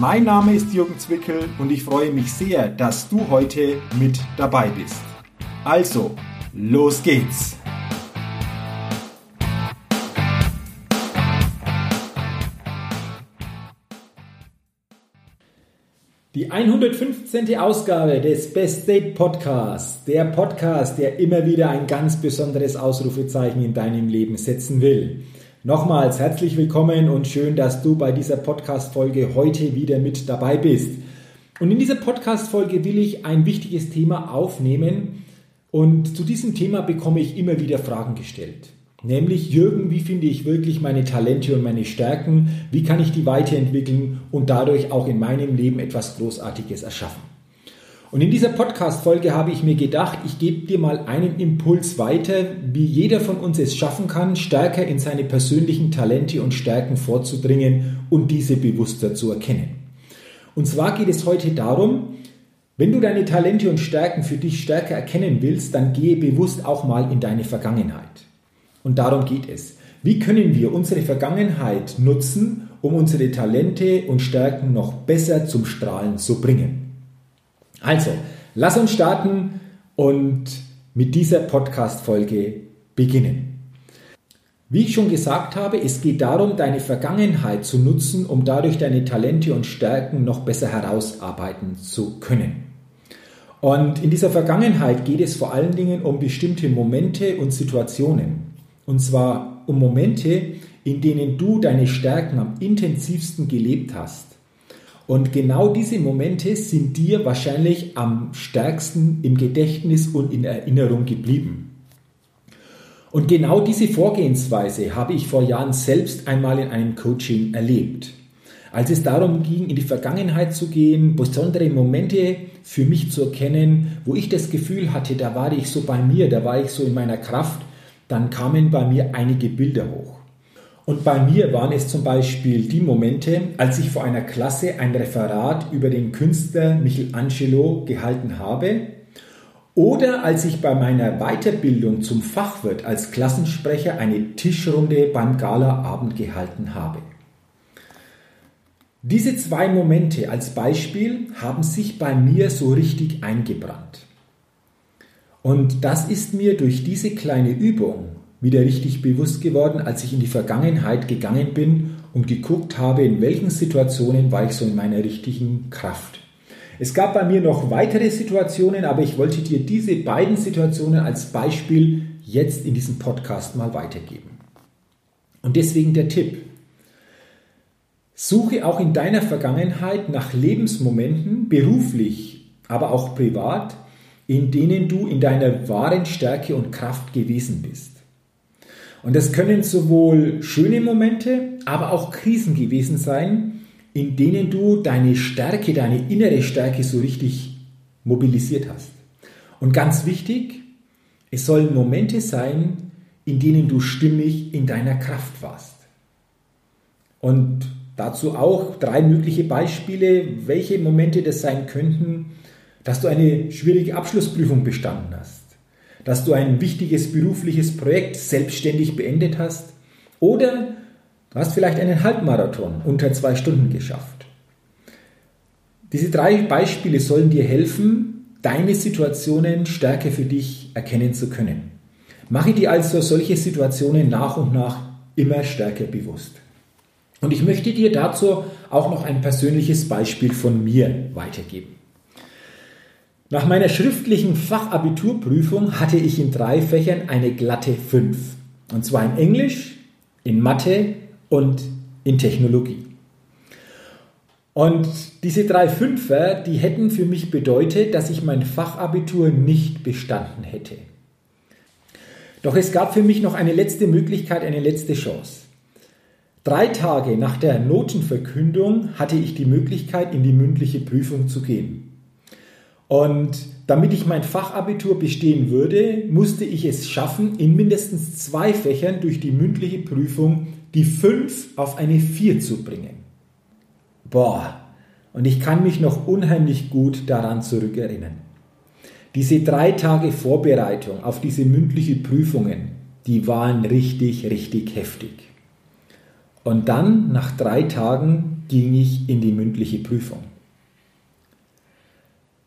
Mein Name ist Jürgen Zwickel und ich freue mich sehr, dass du heute mit dabei bist. Also, los geht's! Die 115. Ausgabe des Best State Podcasts, der Podcast, der immer wieder ein ganz besonderes Ausrufezeichen in deinem Leben setzen will. Nochmals herzlich willkommen und schön, dass du bei dieser Podcast-Folge heute wieder mit dabei bist. Und in dieser Podcast-Folge will ich ein wichtiges Thema aufnehmen und zu diesem Thema bekomme ich immer wieder Fragen gestellt. Nämlich, Jürgen, wie finde ich wirklich meine Talente und meine Stärken? Wie kann ich die weiterentwickeln und dadurch auch in meinem Leben etwas Großartiges erschaffen? Und in dieser Podcast-Folge habe ich mir gedacht, ich gebe dir mal einen Impuls weiter, wie jeder von uns es schaffen kann, stärker in seine persönlichen Talente und Stärken vorzudringen und diese bewusster zu erkennen. Und zwar geht es heute darum, wenn du deine Talente und Stärken für dich stärker erkennen willst, dann gehe bewusst auch mal in deine Vergangenheit. Und darum geht es. Wie können wir unsere Vergangenheit nutzen, um unsere Talente und Stärken noch besser zum Strahlen zu bringen? Also, lass uns starten und mit dieser Podcast-Folge beginnen. Wie ich schon gesagt habe, es geht darum, deine Vergangenheit zu nutzen, um dadurch deine Talente und Stärken noch besser herausarbeiten zu können. Und in dieser Vergangenheit geht es vor allen Dingen um bestimmte Momente und Situationen. Und zwar um Momente, in denen du deine Stärken am intensivsten gelebt hast und genau diese Momente sind dir wahrscheinlich am stärksten im Gedächtnis und in Erinnerung geblieben. Und genau diese Vorgehensweise habe ich vor Jahren selbst einmal in einem Coaching erlebt. Als es darum ging, in die Vergangenheit zu gehen, besondere Momente für mich zu erkennen, wo ich das Gefühl hatte, da war ich so bei mir, da war ich so in meiner Kraft, dann kamen bei mir einige Bilder hoch. Und bei mir waren es zum Beispiel die Momente, als ich vor einer Klasse ein Referat über den Künstler Michelangelo gehalten habe oder als ich bei meiner Weiterbildung zum Fachwirt als Klassensprecher eine Tischrunde beim Galaabend gehalten habe. Diese zwei Momente als Beispiel haben sich bei mir so richtig eingebrannt. Und das ist mir durch diese kleine Übung wieder richtig bewusst geworden, als ich in die Vergangenheit gegangen bin und geguckt habe, in welchen Situationen war ich so in meiner richtigen Kraft. Es gab bei mir noch weitere Situationen, aber ich wollte dir diese beiden Situationen als Beispiel jetzt in diesem Podcast mal weitergeben. Und deswegen der Tipp. Suche auch in deiner Vergangenheit nach Lebensmomenten, beruflich, aber auch privat, in denen du in deiner wahren Stärke und Kraft gewesen bist. Und das können sowohl schöne Momente, aber auch Krisen gewesen sein, in denen du deine Stärke, deine innere Stärke so richtig mobilisiert hast. Und ganz wichtig, es sollen Momente sein, in denen du stimmig in deiner Kraft warst. Und dazu auch drei mögliche Beispiele, welche Momente das sein könnten, dass du eine schwierige Abschlussprüfung bestanden hast dass du ein wichtiges berufliches Projekt selbstständig beendet hast oder du hast vielleicht einen Halbmarathon unter zwei Stunden geschafft. Diese drei Beispiele sollen dir helfen, deine Situationen stärker für dich erkennen zu können. Mache dir also solche Situationen nach und nach immer stärker bewusst. Und ich möchte dir dazu auch noch ein persönliches Beispiel von mir weitergeben. Nach meiner schriftlichen Fachabiturprüfung hatte ich in drei Fächern eine glatte 5. Und zwar in Englisch, in Mathe und in Technologie. Und diese drei Fünfer, die hätten für mich bedeutet, dass ich mein Fachabitur nicht bestanden hätte. Doch es gab für mich noch eine letzte Möglichkeit, eine letzte Chance. Drei Tage nach der Notenverkündung hatte ich die Möglichkeit, in die mündliche Prüfung zu gehen. Und damit ich mein Fachabitur bestehen würde, musste ich es schaffen, in mindestens zwei Fächern durch die mündliche Prüfung die 5 auf eine 4 zu bringen. Boah, und ich kann mich noch unheimlich gut daran zurückerinnern. Diese drei Tage Vorbereitung auf diese mündliche Prüfungen, die waren richtig, richtig heftig. Und dann, nach drei Tagen, ging ich in die mündliche Prüfung.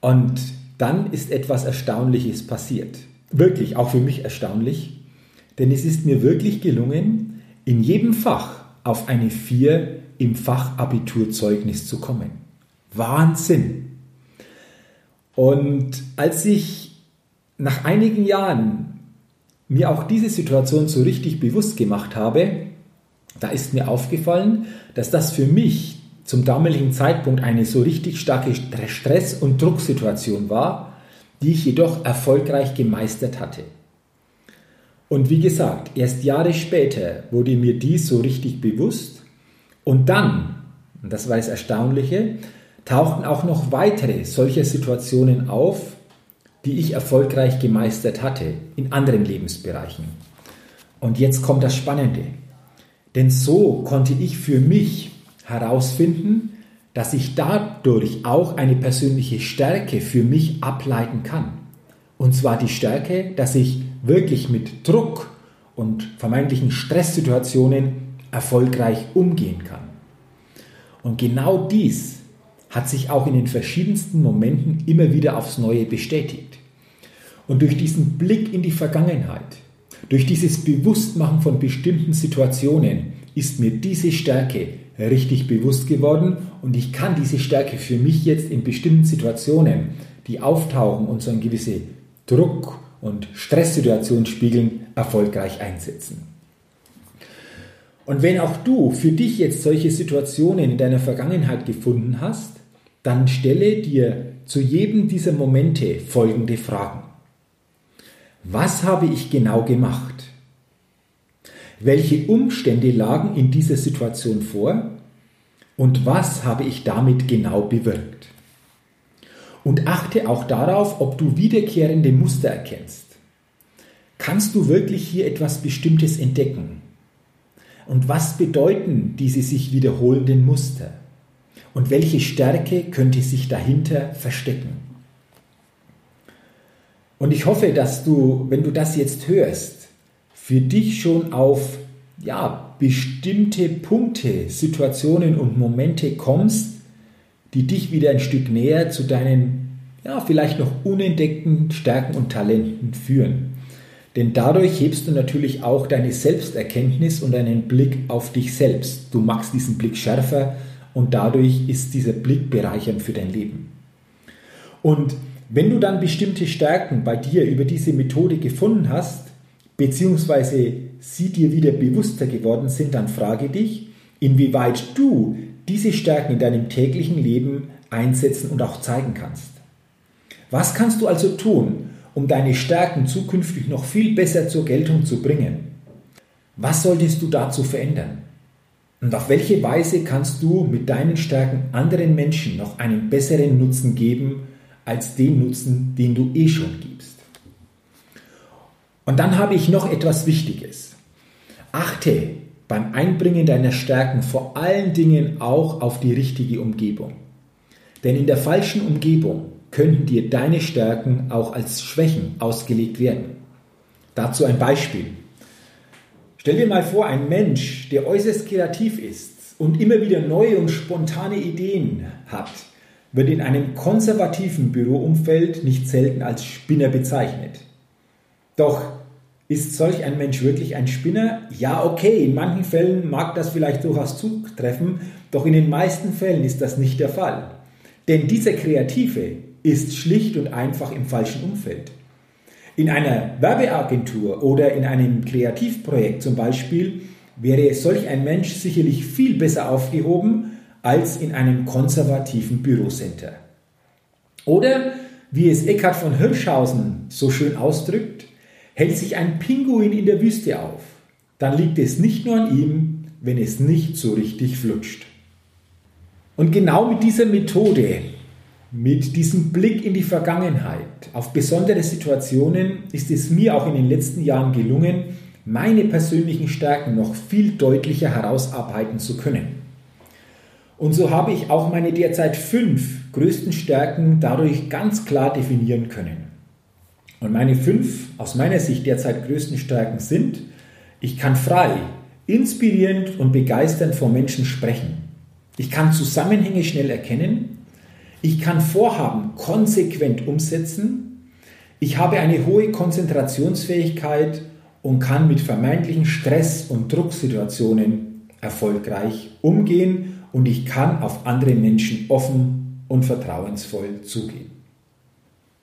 Und dann ist etwas Erstaunliches passiert. Wirklich, auch für mich erstaunlich. Denn es ist mir wirklich gelungen, in jedem Fach auf eine 4 im Fachabiturzeugnis zu kommen. Wahnsinn! Und als ich nach einigen Jahren mir auch diese Situation so richtig bewusst gemacht habe, da ist mir aufgefallen, dass das für mich zum damaligen Zeitpunkt eine so richtig starke Stress- und Drucksituation war, die ich jedoch erfolgreich gemeistert hatte. Und wie gesagt, erst Jahre später wurde mir dies so richtig bewusst und dann, und das war das Erstaunliche, tauchten auch noch weitere solcher Situationen auf, die ich erfolgreich gemeistert hatte in anderen Lebensbereichen. Und jetzt kommt das Spannende. Denn so konnte ich für mich herausfinden, dass ich dadurch auch eine persönliche Stärke für mich ableiten kann. Und zwar die Stärke, dass ich wirklich mit Druck und vermeintlichen Stresssituationen erfolgreich umgehen kann. Und genau dies hat sich auch in den verschiedensten Momenten immer wieder aufs Neue bestätigt. Und durch diesen Blick in die Vergangenheit, durch dieses Bewusstmachen von bestimmten Situationen ist mir diese Stärke richtig bewusst geworden und ich kann diese Stärke für mich jetzt in bestimmten Situationen, die auftauchen und so eine gewisse Druck- und Stresssituation spiegeln, erfolgreich einsetzen. Und wenn auch du für dich jetzt solche Situationen in deiner Vergangenheit gefunden hast, dann stelle dir zu jedem dieser Momente folgende Fragen. Was habe ich genau gemacht? Welche Umstände lagen in dieser Situation vor? Und was habe ich damit genau bewirkt? Und achte auch darauf, ob du wiederkehrende Muster erkennst. Kannst du wirklich hier etwas Bestimmtes entdecken? Und was bedeuten diese sich wiederholenden Muster? Und welche Stärke könnte sich dahinter verstecken? Und ich hoffe, dass du, wenn du das jetzt hörst, für dich schon auf ja, bestimmte Punkte, Situationen und Momente kommst, die dich wieder ein Stück näher zu deinen ja, vielleicht noch unentdeckten Stärken und Talenten führen. Denn dadurch hebst du natürlich auch deine Selbsterkenntnis und deinen Blick auf dich selbst. Du machst diesen Blick schärfer und dadurch ist dieser Blick bereichernd für dein Leben. Und wenn du dann bestimmte Stärken bei dir über diese Methode gefunden hast, beziehungsweise sie dir wieder bewusster geworden sind, dann frage dich, inwieweit du diese Stärken in deinem täglichen Leben einsetzen und auch zeigen kannst. Was kannst du also tun, um deine Stärken zukünftig noch viel besser zur Geltung zu bringen? Was solltest du dazu verändern? Und auf welche Weise kannst du mit deinen Stärken anderen Menschen noch einen besseren Nutzen geben, als den Nutzen, den du eh schon gibst. Und dann habe ich noch etwas Wichtiges. Achte beim Einbringen deiner Stärken vor allen Dingen auch auf die richtige Umgebung. Denn in der falschen Umgebung könnten dir deine Stärken auch als Schwächen ausgelegt werden. Dazu ein Beispiel. Stell dir mal vor, ein Mensch, der äußerst kreativ ist und immer wieder neue und spontane Ideen hat, wird in einem konservativen Büroumfeld nicht selten als Spinner bezeichnet. Doch ist solch ein Mensch wirklich ein Spinner? Ja, okay, in manchen Fällen mag das vielleicht durchaus zutreffen, doch in den meisten Fällen ist das nicht der Fall. Denn dieser Kreative ist schlicht und einfach im falschen Umfeld. In einer Werbeagentur oder in einem Kreativprojekt zum Beispiel wäre solch ein Mensch sicherlich viel besser aufgehoben als in einem konservativen Bürocenter. Oder, wie es Eckhard von Hirschhausen so schön ausdrückt, hält sich ein Pinguin in der Wüste auf, dann liegt es nicht nur an ihm, wenn es nicht so richtig flutscht. Und genau mit dieser Methode Mit diesem Blick in die Vergangenheit auf besondere Situationen ist es mir auch in den letzten Jahren gelungen, meine persönlichen Stärken noch viel deutlicher herausarbeiten zu können. Und so habe ich auch meine derzeit fünf größten Stärken dadurch ganz klar definieren können. Und meine fünf aus meiner Sicht derzeit größten Stärken sind, ich kann frei, inspirierend und begeisternd vor Menschen sprechen. Ich kann Zusammenhänge schnell erkennen. Ich kann Vorhaben konsequent umsetzen. Ich habe eine hohe Konzentrationsfähigkeit und kann mit vermeintlichen Stress- und Drucksituationen erfolgreich umgehen und ich kann auf andere Menschen offen und vertrauensvoll zugehen.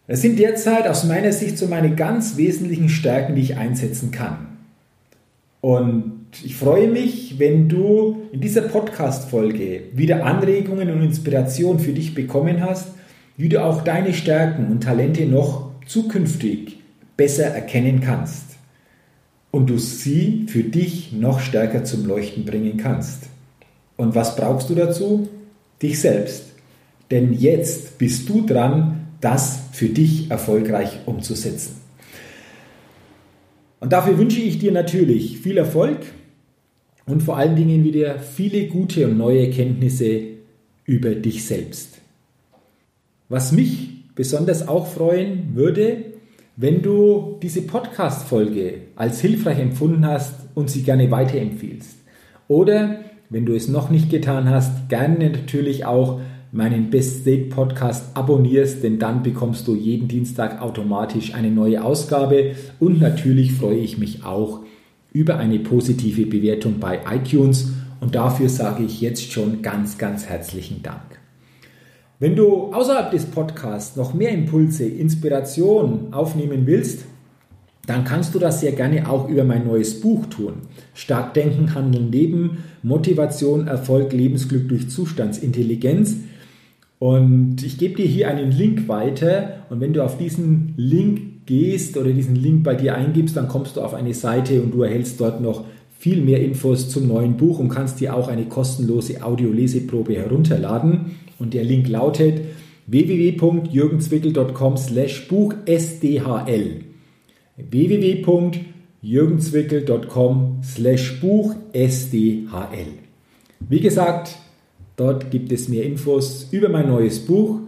Das sind derzeit aus meiner Sicht so meine ganz wesentlichen Stärken, die ich einsetzen kann. Und ich freue mich, wenn du in dieser Podcast-Folge wieder Anregungen und Inspiration für dich bekommen hast, wie du auch deine Stärken und Talente noch zukünftig besser erkennen kannst und du sie für dich noch stärker zum Leuchten bringen kannst. Und was brauchst du dazu? Dich selbst. Denn jetzt bist du dran, das für dich erfolgreich umzusetzen. Und dafür wünsche ich dir natürlich viel Erfolg und vor allen Dingen wieder viele gute und neue Kenntnisse über dich selbst. Was mich besonders auch freuen würde, wenn du diese Podcast-Folge als hilfreich empfunden hast und sie gerne weiterempfiehlst. Oder wenn du es noch nicht getan hast, gerne natürlich auch meinen Best State Podcast abonnierst, denn dann bekommst du jeden Dienstag automatisch eine neue Ausgabe und natürlich freue ich mich auch über eine positive Bewertung bei iTunes und dafür sage ich jetzt schon ganz, ganz herzlichen Dank. Wenn du außerhalb des Podcasts noch mehr Impulse, Inspiration aufnehmen willst, dann kannst du das sehr gerne auch über mein neues Buch tun. Stark denken, handeln, leben, Motivation, Erfolg, Lebensglück durch Zustandsintelligenz. Und ich gebe dir hier einen Link weiter. Und wenn du auf diesen Link gehst oder diesen Link bei dir eingibst, dann kommst du auf eine Seite und du erhältst dort noch viel mehr Infos zum neuen Buch und kannst dir auch eine kostenlose Audioleseprobe herunterladen. Und der Link lautet www.jürgenzwickel.com slash Buch SDHL www.jürgenzwickel.com slash Buch SDHL Wie gesagt, Dort gibt es mehr Infos über mein neues Buch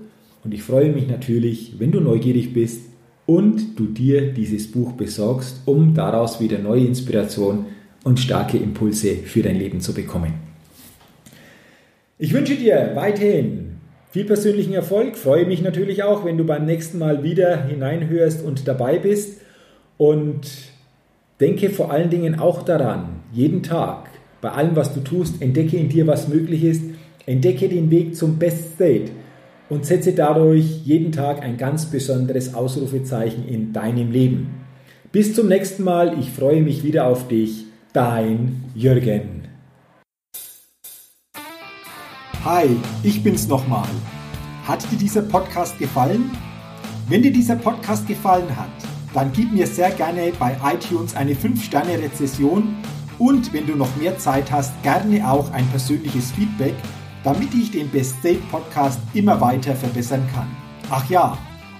und ich freue mich natürlich, wenn du neugierig bist und du dir dieses Buch besorgst, um daraus wieder neue Inspiration und starke Impulse für dein Leben zu bekommen. Ich wünsche dir weiterhin viel persönlichen Erfolg, freue mich natürlich auch, wenn du beim nächsten Mal wieder hineinhörst und dabei bist. Und denke vor allen Dingen auch daran, jeden Tag, bei allem, was du tust, entdecke in dir, was möglich ist Entdecke den Weg zum Best State und setze dadurch jeden Tag ein ganz besonderes Ausrufezeichen in deinem Leben. Bis zum nächsten Mal, ich freue mich wieder auf dich, dein Jürgen. Hi, ich bin's nochmal. Hat dir dieser Podcast gefallen? Wenn dir dieser Podcast gefallen hat, dann gib mir sehr gerne bei iTunes eine 5-Sterne-Rezession und wenn du noch mehr Zeit hast, gerne auch ein persönliches Feedback damit ich den Best State Podcast immer weiter verbessern kann. Ach ja,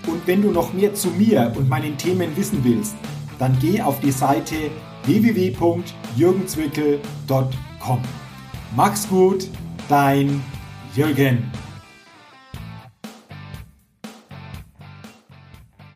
und wenn du noch mehr zu mir und meinen Themen wissen willst, dann geh auf die Seite www.jürgenzwickel.com. Mach's gut, dein Jürgen.